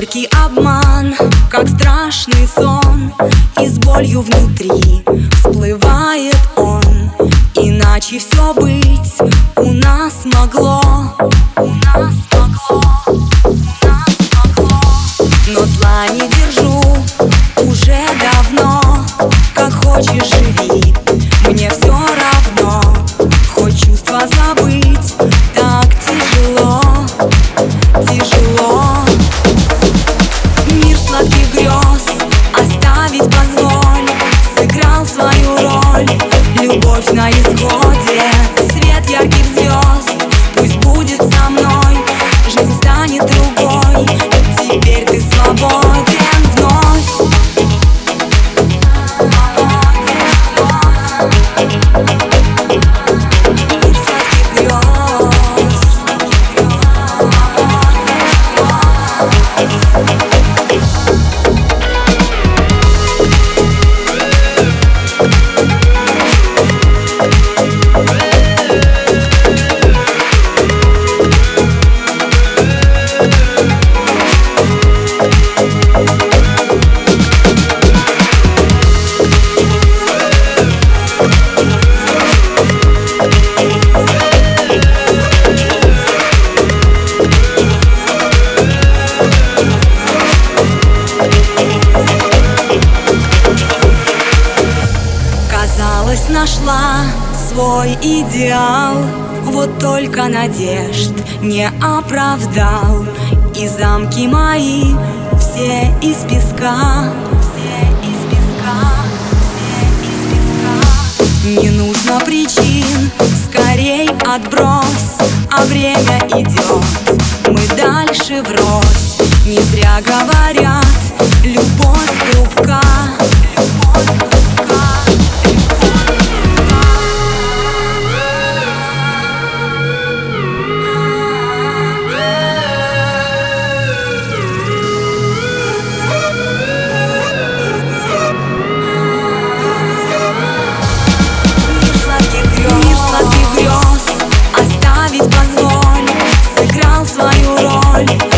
Горький обман, как страшный сон И с болью внутри всплывает он. Иначе все быть у нас могло У нас могло, у нас могло. Но зла не держу уже давно Как хочешь живи. Роль Любовь на исходе Свет ярких звезд. Пусть будет со мной Жизнь станет другой нашла свой идеал. Вот только надежд не оправдал. И замки мои все из песка Все из песка, все из песка. Не нужно причин, скорей отбрось А время идет, мы дальше врозь. Не зря говорят, любовь Bye.